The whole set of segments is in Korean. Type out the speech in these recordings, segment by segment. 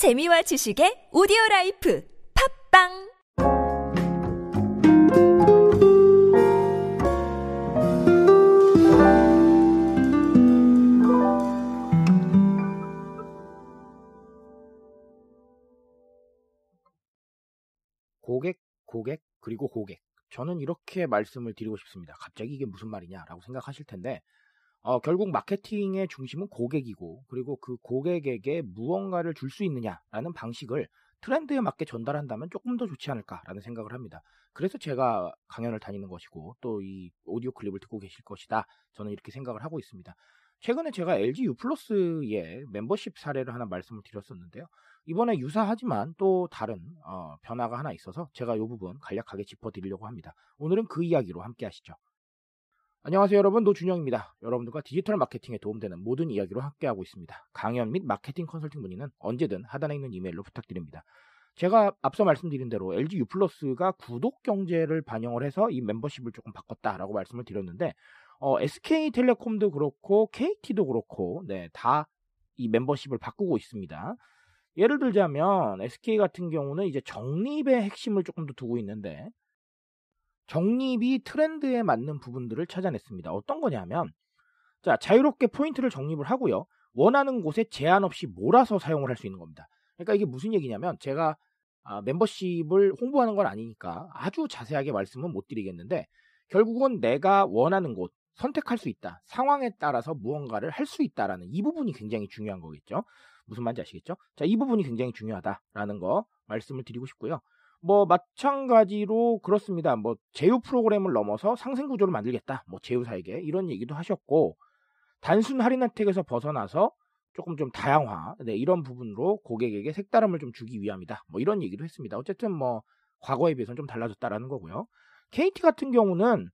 재미와 지식의 오디오 라이프 팟빵 고객, 고객, 그리고 고객. 저는 이렇게 말씀을 드리고 싶습니다. 갑자기 이게 무슨 말이냐라고 생각하실 텐데, 어, 결국 마케팅의 중심은 고객이고, 그리고 그 고객에게 무언가를 줄 수 있느냐라는 방식을 트렌드에 맞게 전달한다면 조금 더 좋지 않을까라는 생각을 합니다. 그래서 제가 강연을 다니는 것이고, 또 이 오디오 클립을 듣고 계실 것이다. 저는 이렇게 생각을 하고 있습니다. 최근에 제가 LG U 플러스의 멤버십 사례를 하나 말씀을 드렸었는데요. 이번에 유사하지만 또 다른 어, 변화가 하나 있어서 제가 이 부분 간략하게 짚어드리려고 합니다. 오늘은 그 이야기로 함께 하시죠. 안녕하세요 여러분 노준영입니다. 여러분들과 디지털 마케팅에 도움되는 모든 이야기로 함께하고 있습니다. 강연 및 마케팅 컨설팅 문의는 언제든 하단에 있는 이메일로 부탁드립니다. 제가 앞서 말씀드린 대로 LG U 플러스가 구독 경제를 반영을 해서 이 멤버십을 조금 바꿨다라고 말씀을 드렸는데 어, SK텔레콤도 그렇고 KT도 그렇고 네, 다 이 멤버십을 바꾸고 있습니다. 예를 들자면 SK 같은 경우는 이제 적립의 핵심을 조금 더 두고 있는데 적립이 트렌드에 맞는 부분들을 찾아냈습니다. 어떤 거냐면 자 자유롭게 포인트를 적립을 하고요. 원하는 곳에 제한 없이 몰아서 사용을 할 수 있는 겁니다. 그러니까 이게 무슨 얘기냐면 제가 아, 멤버십을 홍보하는 건 아니니까 아주 자세하게 말씀은 못 드리겠는데 결국은 내가 원하는 곳 선택할 수 있다. 상황에 따라서 무언가를 할 수 있다라는 이 부분이 굉장히 중요한 거겠죠. 무슨 말인지 아시겠죠? 자, 이 부분이 굉장히 중요하다라는 거 말씀을 드리고 싶고요. 뭐 마찬가지로 그렇습니다. 뭐 제휴 프로그램을 넘어서 상생 구조를 만들겠다. 뭐 제휴사에게 이런 얘기도 하셨고 단순 할인 혜택에서 벗어나서 조금 좀 다양화 네, 이런 부분으로 고객에게 색다름을 좀 주기 위함이다. 뭐 이런 얘기도 했습니다. 어쨌든 뭐 과거에 비해서는 좀 달라졌다라는 거고요. KT 같은 경우는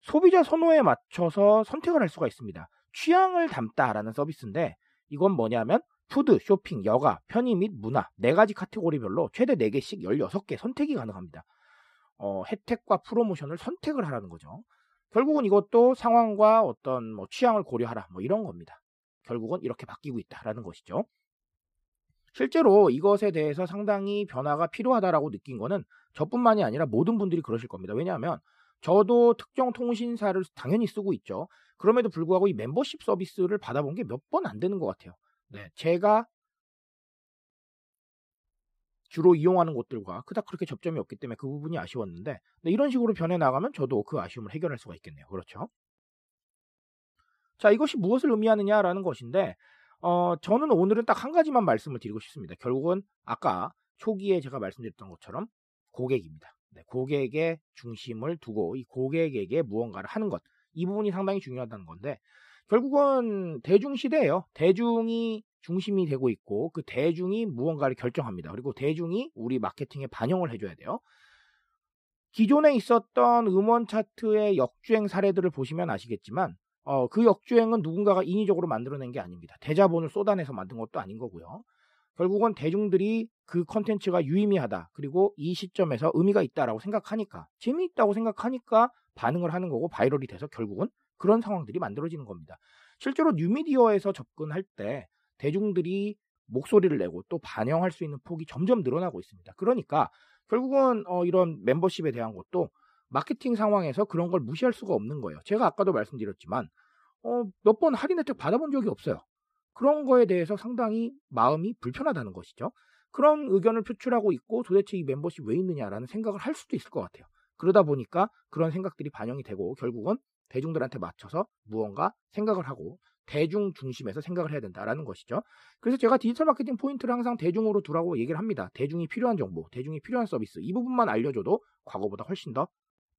소비자 선호에 맞춰서 선택을 할 수가 있습니다. 취향을 담다라는 서비스인데 이건 뭐냐면 푸드, 쇼핑, 여가, 편의 및 문화 네 가지 카테고리별로 최대 4개씩 16개 선택이 가능합니다. 어, 혜택과 프로모션을 선택을 하라는 거죠. 결국은 이것도 상황과 어떤 뭐 취향을 고려하라 뭐 이런 겁니다. 결국은 이렇게 바뀌고 있다라는 것이죠. 실제로 이것에 대해서 상당히 변화가 필요하다라고 느낀 거는 저뿐만이 아니라 모든 분들이 그러실 겁니다. 왜냐하면 저도 특정 통신사를 당연히 쓰고 있죠. 그럼에도 불구하고 이 멤버십 서비스를 받아본 게 몇 번 안 되는 것 같아요. 네, 제가 주로 이용하는 곳들과 그닥 그렇게 접점이 없기 때문에 그 부분이 아쉬웠는데 네, 이런 식으로 변해 나가면 저도 그 아쉬움을 해결할 수가 있겠네요. 그렇죠? 자, 이것이 무엇을 의미하느냐라는 것인데 어, 저는 오늘은 딱 한 가지만 말씀을 드리고 싶습니다. 결국은 아까 초기에 제가 말씀드렸던 것처럼 고객입니다. 네, 고객의 중심을 두고 이 고객에게 무언가를 하는 것. 이 부분이 상당히 중요하다는 건데 결국은 대중 시대예요. 대중이 중심이 되고 있고 그 대중이 무언가를 결정합니다. 그리고 대중이 우리 마케팅에 반영을 해줘야 돼요. 기존에 있었던 음원 차트의 역주행 사례들을 보시면 아시겠지만 어, 그 역주행은 누군가가 인위적으로 만들어낸 게 아닙니다. 대자본을 쏟아내서 만든 것도 아닌 거고요. 결국은 대중들이 그 컨텐츠가 유의미하다. 그리고 이 시점에서 의미가 있다라고 생각하니까 재미있다고 생각하니까 반응을 하는 거고 viral이 돼서 결국은 그런 상황들이 만들어지는 겁니다. 실제로 뉴미디어에서 접근할 때 대중들이 목소리를 내고 또 반영할 수 있는 폭이 점점 늘어나고 있습니다. 그러니까 결국은 어, 이런 멤버십에 대한 것도 마케팅 상황에서 그런 걸 무시할 수가 없는 거예요. 제가 아까도 말씀드렸지만 어, 몇 번 할인 혜택 받아본 적이 없어요. 그런 거에 대해서 상당히 마음이 불편하다는 것이죠. 그런 의견을 표출하고 있고 도대체 이 멤버십 왜 있느냐라는 생각을 할 수도 있을 것 같아요. 그러다 보니까 그런 생각들이 반영이 되고 결국은 대중들한테 맞춰서 무언가 생각을 하고 대중 중심에서 생각을 해야 된다라는 것이죠. 그래서 제가 디지털 마케팅 포인트를 항상 대중으로 두라고 얘기를 합니다. 대중이 필요한 정보, 대중이 필요한 서비스 이 부분만 알려줘도 과거보다 훨씬 더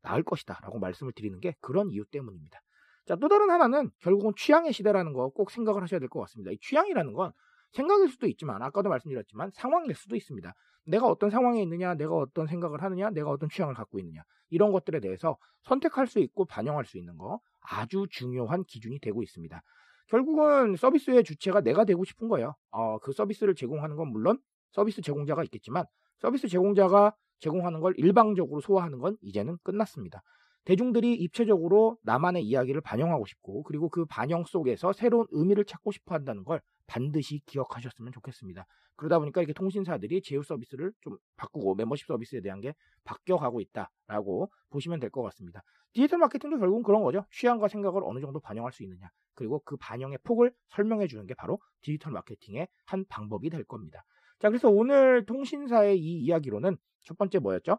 나을 것이다 라고 말씀을 드리는 게 그런 이유 때문입니다. 자, 또 다른 하나는 결국은 취향의 시대라는 거 꼭 생각을 하셔야 될 것 같습니다. 이 취향이라는 건 생각일 수도 있지만 아까도 말씀드렸지만 상황일 수도 있습니다. 내가 어떤 상황에 있느냐, 내가 어떤 생각을 하느냐, 내가 어떤 취향을 갖고 있느냐 이런 것들에 대해서 선택할 수 있고 반영할 수 있는 거 아주 중요한 기준이 되고 있습니다. 결국은 서비스의 주체가 내가 되고 싶은 거예요. 어, 그 서비스를 제공하는 건 물론 서비스 제공자가 있겠지만 서비스 제공자가 제공하는 걸 일방적으로 소화하는 건 이제는 끝났습니다. 대중들이 입체적으로 나만의 이야기를 반영하고 싶고 그리고 그 반영 속에서 새로운 의미를 찾고 싶어 한다는 걸 반드시 기억하셨으면 좋겠습니다. 그러다 보니까 이렇게 통신사들이 제휴 서비스를 좀 바꾸고 멤버십 서비스에 대한 게 바뀌어가고 있다라고 보시면 될 것 같습니다. 디지털 마케팅도 결국은 그런 거죠. 취향과 생각을 어느 정도 반영할 수 있느냐. 그리고 그 반영의 폭을 설명해 주는 게 바로 디지털 마케팅의 한 방법이 될 겁니다. 자, 그래서 오늘 통신사의 이 이야기로는 첫 번째 뭐였죠?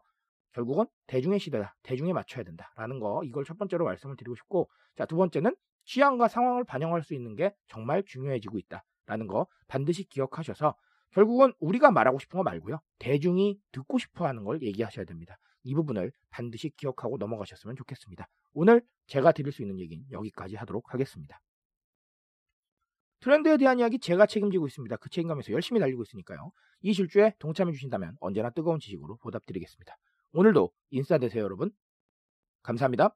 결국은 대중의 시대다. 대중에 맞춰야 된다 라는 거 이걸 첫 번째로 말씀을 드리고 싶고 자, 두 번째는 취향과 상황을 반영할 수 있는 게 정말 중요해지고 있다 라는 거 반드시 기억하셔서 결국은 우리가 말하고 싶은 거 말고요. 대중이 듣고 싶어 하는 걸 얘기하셔야 됩니다. 이 부분을 반드시 기억하고 넘어가셨으면 좋겠습니다. 오늘 제가 드릴 수 있는 얘기는 여기까지 하도록 하겠습니다. 트렌드에 대한 이야기 제가 책임지고 있습니다. 그 책임감에서 열심히 달리고 있으니까요. 이 실주에 동참해 주신다면 언제나 뜨거운 지식으로 보답드리겠습니다. 오늘도 인싸 되세요, 여러분. 감사합니다.